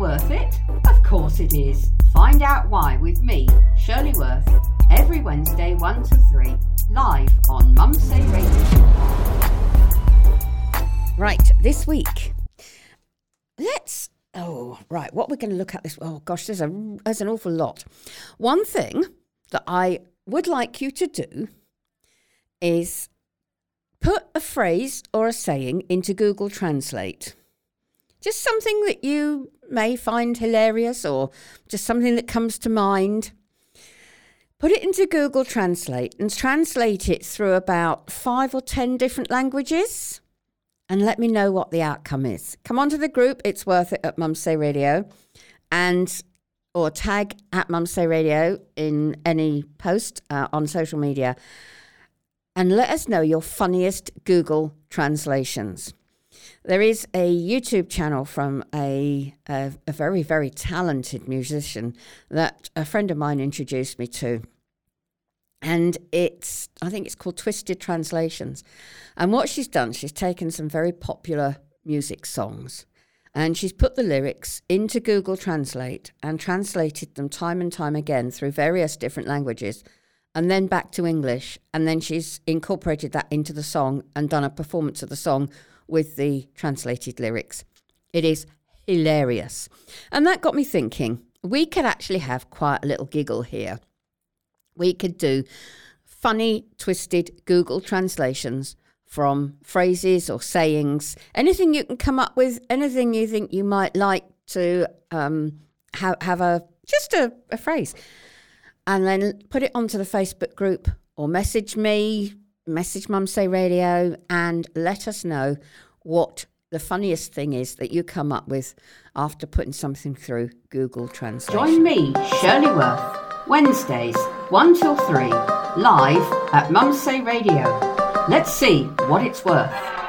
worth it? Of course it is. Find out why with me, Shirley Worth, every Wednesday 1 to 3, live on Mum Say Radio. Right, this week, let's. Oh, right. What we're going to look at this. Oh, gosh, there's a there's an awful lot. One thing that I would like you to do is put a phrase or a saying into Google Translate. Just something that you may find hilarious or just something that comes to mind. Put it into Google Translate and translate it through about five or ten different languages and let me know what the outcome is. Come onto the group, it's worth it at Mum Say Radio, and or tag at Mum Say Radio in any post uh, on social media, and let us know your funniest Google translations. There is a YouTube channel from a, a, a very, very talented musician that a friend of mine introduced me to and it's I think it's called Twisted Translations. And what she's done, she's taken some very popular music songs and she's put the lyrics into Google Translate and translated them time and time again through various different languages and then back to English and then she's incorporated that into the song and done a performance of the song with the translated lyrics. It is hilarious. And that got me thinking, we could actually have quite a little giggle here we could do funny, twisted Google translations from phrases or sayings, anything you can come up with, anything you think you might like to um, have, have a just a, a phrase, and then put it onto the Facebook group or message me, message Mum Say Radio, and let us know what the funniest thing is that you come up with after putting something through Google Translate. Join me, Shirley Worth, Wednesdays 1 till 3, live at Mum Say Radio. Let's see what it's worth.